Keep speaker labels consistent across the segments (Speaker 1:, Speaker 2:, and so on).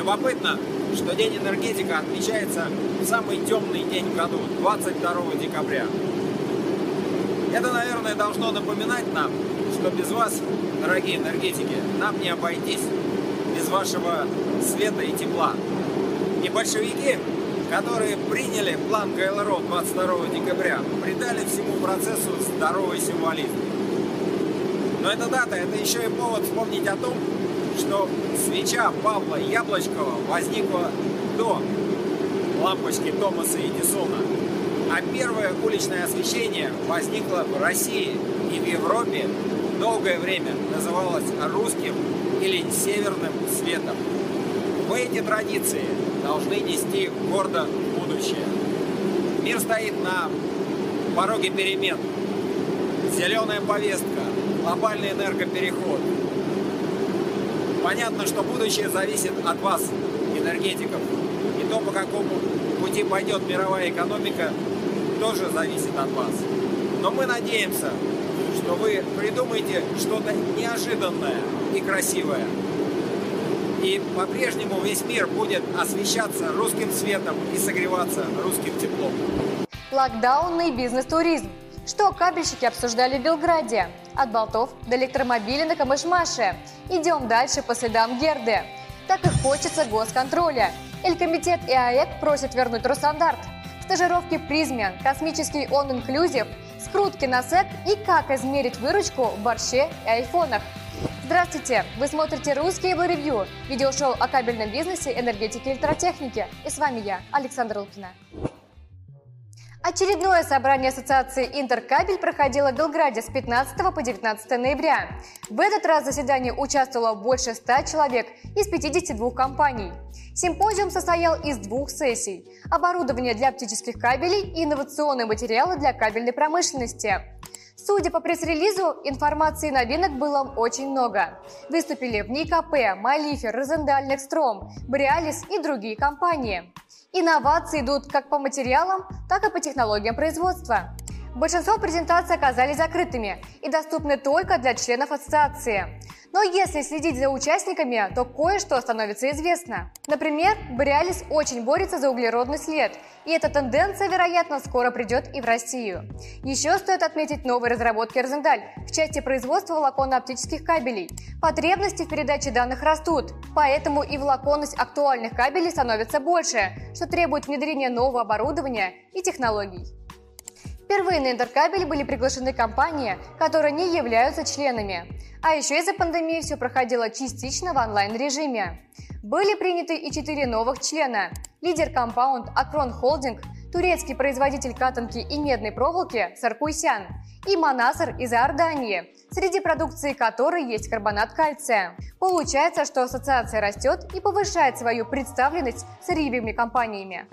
Speaker 1: Любопытно, что День энергетика отмечается в самый темный день в году, 22 декабря. Это, наверное, должно напоминать нам, что без вас, дорогие энергетики, нам не обойтись, без вашего света и тепла. И большевики, которые приняли план ГЛРО 22 декабря, придали всему процессу здоровый символизм. Но эта дата – это еще и повод вспомнить о том, что свеча Павла Яблочкова возникла до лампочки Томаса Эдисона. А первое уличное освещение возникло в России и в Европе долгое время называлось русским или северным светом. Мы эти традиции должны нести гордо в будущее. Мир стоит на пороге перемен. Зеленая повестка, глобальный энергопереход. Понятно, что будущее зависит от вас, энергетиков. И то, по какому пути пойдет мировая экономика, тоже зависит от вас. Но мы надеемся, что вы придумаете что-то неожиданное и красивое. И по-прежнему весь мир будет освещаться русским светом и согреваться русским теплом.
Speaker 2: Локдаунный бизнес-туризм. Что кабельщики обсуждали в Белграде? От болтов до электромобилей на Камышмаше. Идем дальше по следам Герды. Так и хочется госконтроля. Элькомитет и АЭК просят вернуть Росстандарт. Стажировки Призмен, космический он-инклюзив, скрутки на СЭК и как измерить выручку в борще и айфонах. Здравствуйте! Вы смотрите «Русский Ревью» – видеошоу о кабельном бизнесе, энергетике и электротехнике. И с вами я, Александра Лукина. Очередное собрание Ассоциации «Интеркабель» проходило в Белграде с 15 по 19 ноября. В этот раз в заседании участвовало больше 100 человек из 52 компаний. Симпозиум состоял из двух сессий – оборудование для оптических кабелей и инновационные материалы для кабельной промышленности. Судя по пресс-релизу, информации и новинок было очень много. Выступили в НИКП, Малифер, Розендаль, Некстром, Бриалис и другие компании. Инновации идут как по материалам, так и по технологиям производства. Большинство презентаций оказались закрытыми и доступны только для членов ассоциации. Но если следить за участниками, то кое-что становится известно. Например, Бориалис очень борется за углеродный след, и эта тенденция, вероятно, скоро придет и в Россию. Еще стоит отметить новые разработки Розендаль в части производства волоконно-оптических кабелей. Потребности в передаче данных растут, поэтому и волоконность актуальных кабелей становится больше, что требует внедрения нового оборудования и технологий. Впервые на Интеркабель были приглашены компании, которые не являются членами. А еще из-за пандемии все проходило частично в онлайн-режиме. Были приняты и четыре новых члена. Лидер компаунд Акрон Холдинг, турецкий производитель катанки и медной проволоки Саркуйсян и Манасар из Иордании, среди продукции которой есть карбонат кальция. Получается, что ассоциация растет и повышает свою представленность с рибьими компаниями.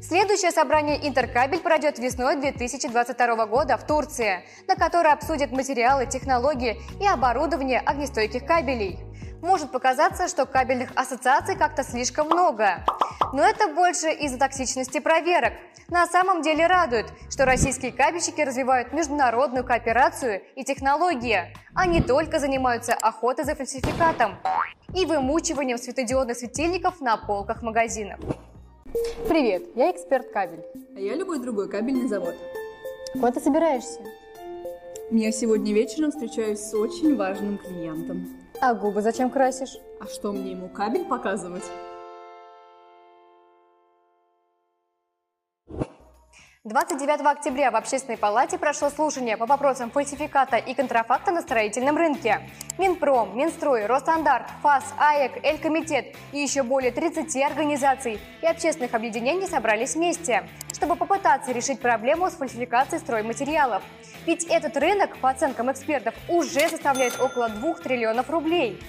Speaker 2: Следующее собрание «Интеркабель» пройдет весной 2022 года в Турции, на которое обсудят материалы, технологии и оборудование огнестойких кабелей. Может показаться, что кабельных ассоциаций как-то слишком много. Но это больше из-за токсичности проверок. На самом деле радует, что российские кабельщики развивают международную кооперацию и технологии, а не только занимаются охотой за фальсификатом и вымучиванием светодиодных светильников на полках магазинов.
Speaker 3: Привет, я эксперт кабель.
Speaker 4: А я любой другой кабельный завод.
Speaker 3: Куда ты собираешься?
Speaker 4: Я сегодня вечером встречаюсь с очень важным клиентом.
Speaker 3: А губы зачем красишь?
Speaker 4: А что мне ему кабель показывать?
Speaker 2: 29 октября в Общественной палате прошло слушание по вопросам фальсификата и контрафакта на строительном рынке. Минпром, Минстрой, Росстандарт, ФАС, АЭК, Элькомитет и еще более 30 организаций и общественных объединений собрались вместе, чтобы попытаться решить проблему с фальсификацией стройматериалов. Ведь этот рынок, по оценкам экспертов, уже составляет около 2 триллионов рублей.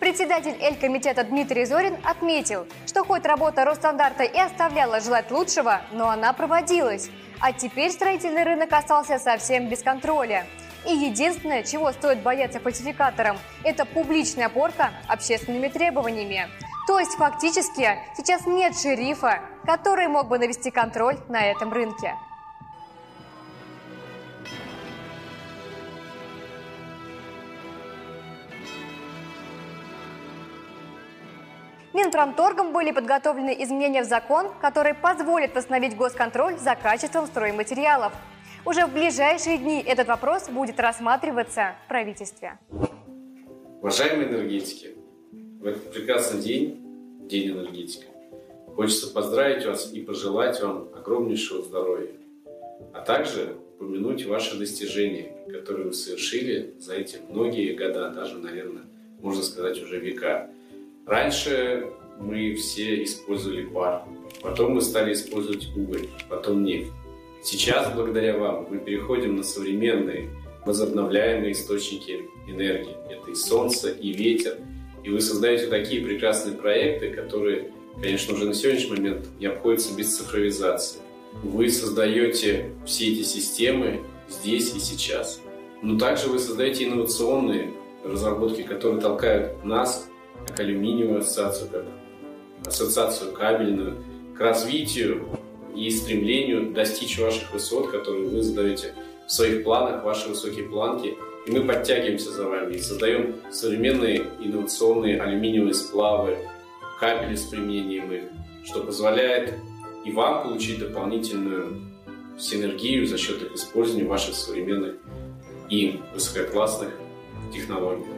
Speaker 2: Председатель Эль-комитета Дмитрий Зорин отметил, что хоть работа Росстандарта и оставляла желать лучшего, но она проводилась. А теперь строительный рынок остался совсем без контроля. И единственное, чего стоит бояться фальсификаторам, это публичная порка общественными требованиями. То есть фактически сейчас нет шерифа, который мог бы навести контроль на этом рынке. Минпромторгом были подготовлены изменения в закон, которые позволят восстановить госконтроль за качеством стройматериалов. Уже в ближайшие дни этот вопрос будет рассматриваться в правительстве.
Speaker 5: Уважаемые энергетики, в этот прекрасный день, День энергетики, хочется поздравить вас и пожелать вам огромнейшего здоровья, а также упомянуть ваши достижения, которые вы совершили за эти многие года, даже, наверное, можно сказать, уже века. Раньше мы все использовали пар, потом мы стали использовать уголь, потом нефть. Сейчас, благодаря вам, мы переходим на современные возобновляемые источники энергии. Это и солнце, и ветер. И вы создаете такие прекрасные проекты, которые, конечно, уже на сегодняшний момент не обходятся без цифровизации. Вы создаете все эти системы здесь и сейчас. Но также вы создаете инновационные разработки, которые толкают нас, как алюминиевую ассоциацию, как ассоциацию кабельную, к развитию и стремлению достичь ваших высот, которые вы задаете в своих планах, ваши высокие планки. И мы подтягиваемся за вами и создаем современные инновационные алюминиевые сплавы, кабели с применением их, что позволяет и вам получить дополнительную синергию за счет их использования ваших современных и высококлассных технологий.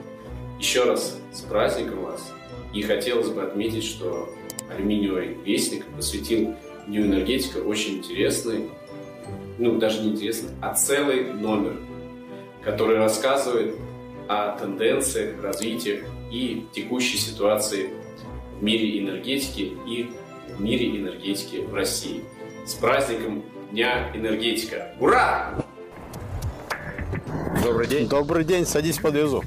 Speaker 5: Еще раз с праздником вас! И хотелось бы отметить, что алюминиевый вестник посвятил Дню энергетика очень интересный, ну даже не интересный, а целый номер, который рассказывает о тенденциях, развитиях и текущей ситуации в мире энергетики и в мире энергетики в России. С праздником Дня энергетика! Ура!
Speaker 6: Добрый день.
Speaker 7: Добрый день, садись подвезу.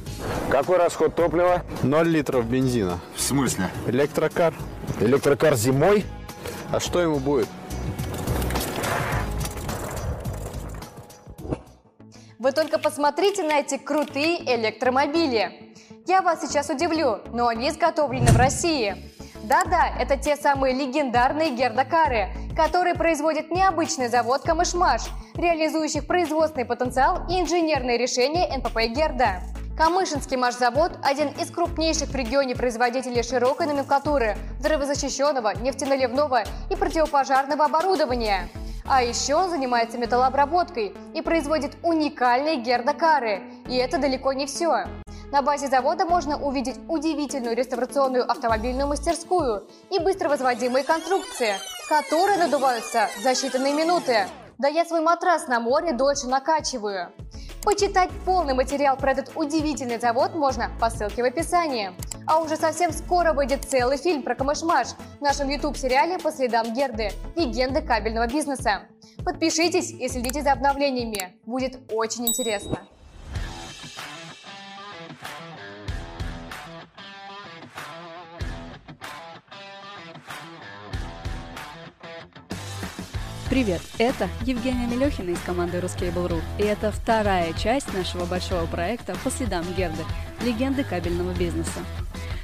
Speaker 6: Какой расход топлива?
Speaker 7: 0 литров бензина.
Speaker 6: В смысле?
Speaker 7: Электрокар.
Speaker 6: Электрокар зимой?
Speaker 7: А что ему будет?
Speaker 2: Вы только посмотрите на эти крутые электромобили. Я вас сейчас удивлю, но они изготовлены в России. Да-да, это те самые легендарные гердокары, которые производит необычный завод Камышмаш, реализующих производственный потенциал и инженерные решения НПП Герда. Камышинский машзавод – один из крупнейших в регионе производителей широкой номенклатуры, взрывозащищенного, нефтеналивного и противопожарного оборудования. А еще он занимается металлообработкой и производит уникальные гердокары. И это далеко не все. На базе завода можно увидеть удивительную реставрационную автомобильную мастерскую и быстро возводимые конструкции, которые надуваются за считанные минуты. Да я свой матрас на море дольше накачиваю. Почитать полный материал про этот удивительный завод можно по ссылке в описании. А уже совсем скоро выйдет целый фильм про Камышмаш в нашем YouTube-сериале «По следам Герды. Легенды кабельного бизнеса». Подпишитесь и следите за обновлениями. Будет очень интересно.
Speaker 8: Привет, это Евгения Мелехина из команды Ruscable.ru, и это вторая часть нашего большого проекта «По следам Герды. Легенды кабельного бизнеса».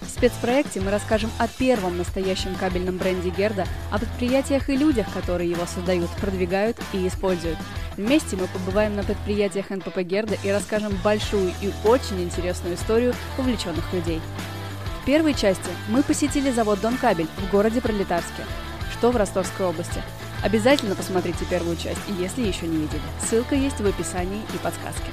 Speaker 8: В спецпроекте мы расскажем о первом настоящем кабельном бренде Герда, о предприятиях и людях, которые его создают, продвигают и используют. Вместе мы побываем на предприятиях НПП Герда и расскажем большую и очень интересную историю увлеченных людей. В первой части мы посетили завод Дон Кабель в городе Пролетарске, что в Ростовской области – Обязательно посмотрите первую часть, если еще не видели. Ссылка есть в описании и подсказке.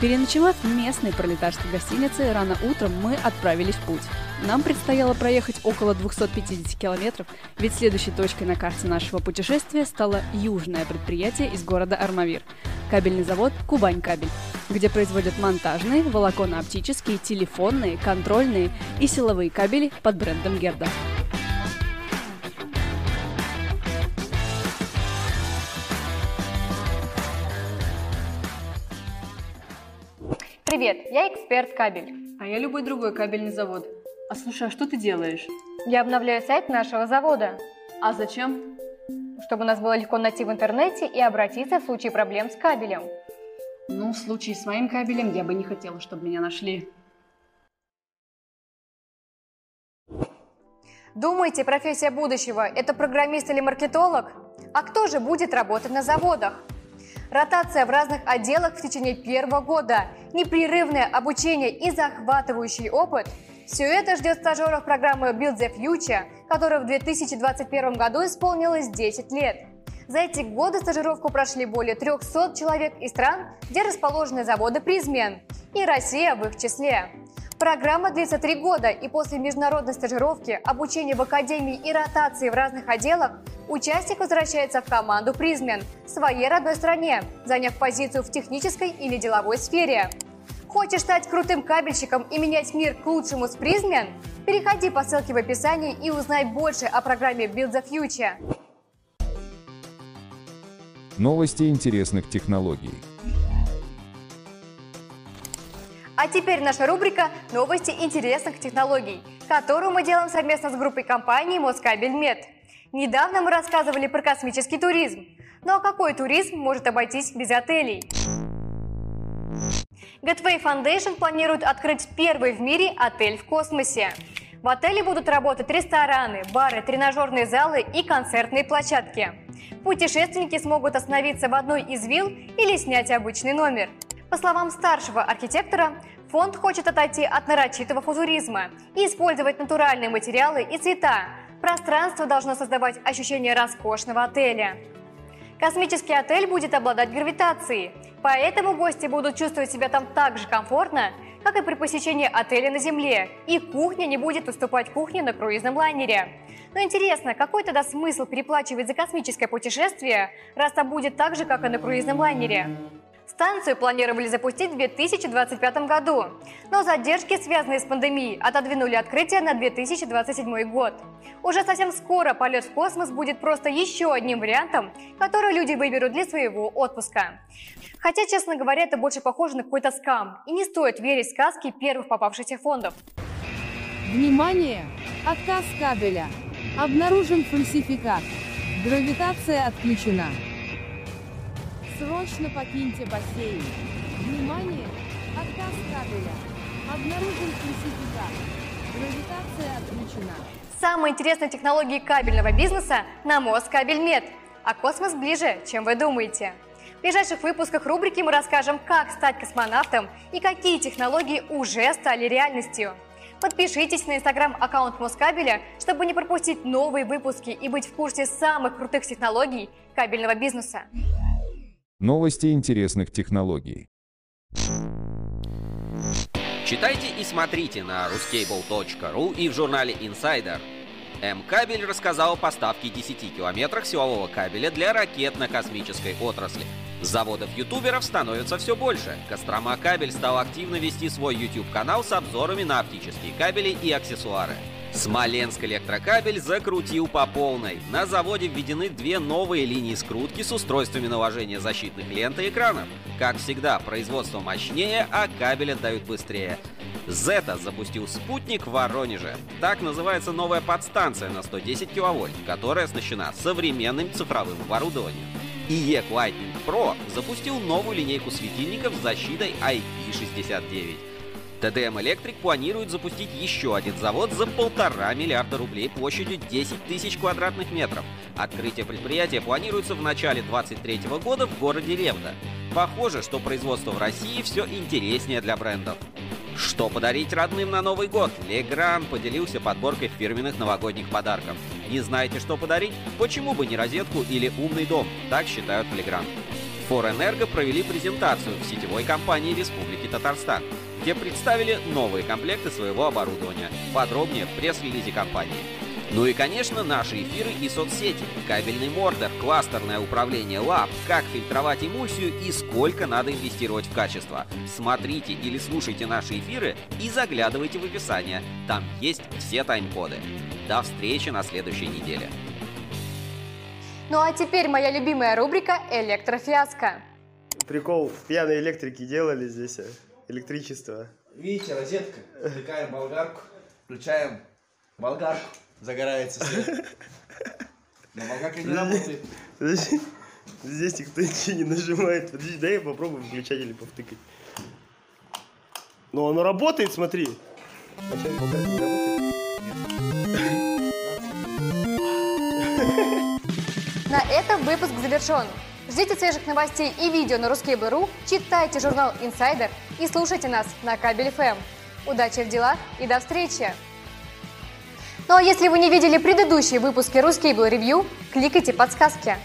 Speaker 8: Переночевав в местной пролетарской гостинице, рано утром мы отправились в путь. Нам предстояло проехать около 250 километров, ведь следующей точкой на карте нашего путешествия стало южное предприятие из города Армавир – кабельный завод «Кубань Кабель», где производят монтажные, волоконно-оптические, телефонные, контрольные и силовые кабели под брендом Герда.
Speaker 2: Привет, я эксперт кабель.
Speaker 4: А я любой другой кабельный завод. А слушай, а что ты делаешь?
Speaker 2: Я обновляю сайт нашего завода,
Speaker 4: А зачем?
Speaker 2: чтобы нас было легко найти в интернете и обратиться в случае проблем с кабелем.
Speaker 4: Ну, в случае с моим кабелем я бы не хотела, чтобы меня нашли.
Speaker 2: Думаете, профессия будущего – это программист или маркетолог? А кто же будет работать на заводах? Ротация в разных отделах в течение первого года, непрерывное обучение и захватывающий опыт – все это ждет стажеров программы Build the Future, которой в 2021 году исполнилось 10 лет. За эти годы стажировку прошли более 300 человек из стран, где расположены заводы «Призмен», и Россия в их числе. Программа длится три года, и после международной стажировки, обучения в академии и ротации в разных отделах, участник возвращается в команду «Призмен» в своей родной стране, заняв позицию в технической или деловой сфере. Хочешь стать крутым кабельщиком и менять мир к лучшему с Призмен? Переходи по ссылке в описании и узнай больше о программе Build the Future.
Speaker 9: Новости интересных технологий.
Speaker 2: А теперь наша рубрика «Новости интересных технологий», которую мы делаем совместно с группой компании Москабельмет. Недавно мы рассказывали про космический туризм. Но какой туризм может обойтись без отелей? Gateway Foundation планирует открыть первый в мире отель в космосе. В отеле будут работать рестораны, бары, тренажерные залы и концертные площадки. Путешественники смогут остановиться в одной из вилл или снять обычный номер. По словам старшего архитектора, фонд хочет отойти от нарочитого футуризма и использовать натуральные материалы и цвета. Пространство должно создавать ощущение роскошного отеля. Космический отель будет обладать гравитацией, поэтому гости будут чувствовать себя там так же комфортно, как и при посещении отеля на Земле, и кухня не будет уступать кухне на круизном лайнере. Но интересно, какой тогда смысл переплачивать за космическое путешествие, раз там будет так же, как и на круизном лайнере? Станцию планировали запустить в 2025 году, но задержки, связанные с пандемией, отодвинули открытие на 2027 год. Уже совсем скоро полет в космос будет просто еще одним вариантом, который люди выберут для своего отпуска. Хотя, честно говоря, это больше похоже на какой-то скам, и не стоит верить в сказки первых попавшихся фондов.
Speaker 10: Внимание! Отказ кабеля. Обнаружен фальсификат. Гравитация отключена. Срочно покиньте бассейн. Внимание! Отказ кабеля. Обнаружен фальсификат. Гравитация отключена.
Speaker 2: Самые интересные технологии кабельного бизнеса на Москабельмет. А космос ближе, чем вы думаете. В ближайших выпусках рубрики мы расскажем, как стать космонавтом и какие технологии уже стали реальностью. Подпишитесь на инстаграм-аккаунт Москабеля, чтобы не пропустить новые выпуски и быть в курсе самых крутых технологий кабельного бизнеса.
Speaker 9: Новости интересных технологий.
Speaker 11: Читайте и смотрите на ruscable.ru и в журнале Insider. М-кабель рассказал о поставке 10 километрах силового кабеля для ракетно-космической отрасли. Заводов-ютуберов становится все больше. Кострома Кабель стал активно вести свой YouTube-канал с обзорами на оптические кабели и аксессуары. Смоленск электрокабель закрутил по полной. На заводе введены две новые линии скрутки с устройствами наложения защитных лент и экранов. Как всегда, производство мощнее, а кабель отдают быстрее. Зета запустил спутник в Воронеже. Так называется новая подстанция на 110 киловольт, которая оснащена современным цифровым оборудованием. IEC Lightning Pro запустил новую линейку светильников с защитой IP69. ТДМ Электрик планирует запустить еще один завод за полтора миллиарда рублей площадью 10 тысяч квадратных метров. Открытие предприятия планируется в начале 2023 года в городе Ревда. Похоже, что производство в России все интереснее для брендов. Что подарить родным на Новый год? Легран поделился подборкой фирменных новогодних подарков. Не знаете, что подарить? Почему бы не розетку или умный дом? Так считают в Легран. Форэнерго провели презентацию в сетевой компании Республики Татарстан, где представили новые комплекты своего оборудования. Подробнее в пресс-релизе компании. Ну и, конечно, наши эфиры и соцсети. Кабельный мордер, кластерное управление лап, как фильтровать эмульсию и сколько надо инвестировать в качество. Смотрите или слушайте наши эфиры и заглядывайте в описание. Там есть все тайм-коды. До встречи на следующей неделе.
Speaker 2: Ну а теперь моя любимая рубрика «Электрофиаско».
Speaker 12: Прикол, пьяные электрики делали здесь э, электричество.
Speaker 13: Видите, розетка, втыкаем болгарку, включаем болгарку, загорается свет. Но болгарка не работает.
Speaker 12: Подожди, здесь никто ничего не нажимает. Подожди, дай я попробую выключатель повтыкать. Но оно работает, смотри. А сейчас болгарка не работает?
Speaker 2: На этом выпуск завершен. Ждите свежих новостей и видео на Ruskable.ru, читайте журнал Insider и слушайте нас на Кабель ФМ. Удачи в делах и до встречи! Ну а если вы не видели предыдущие выпуски Ruskable Review, кликайте подсказки.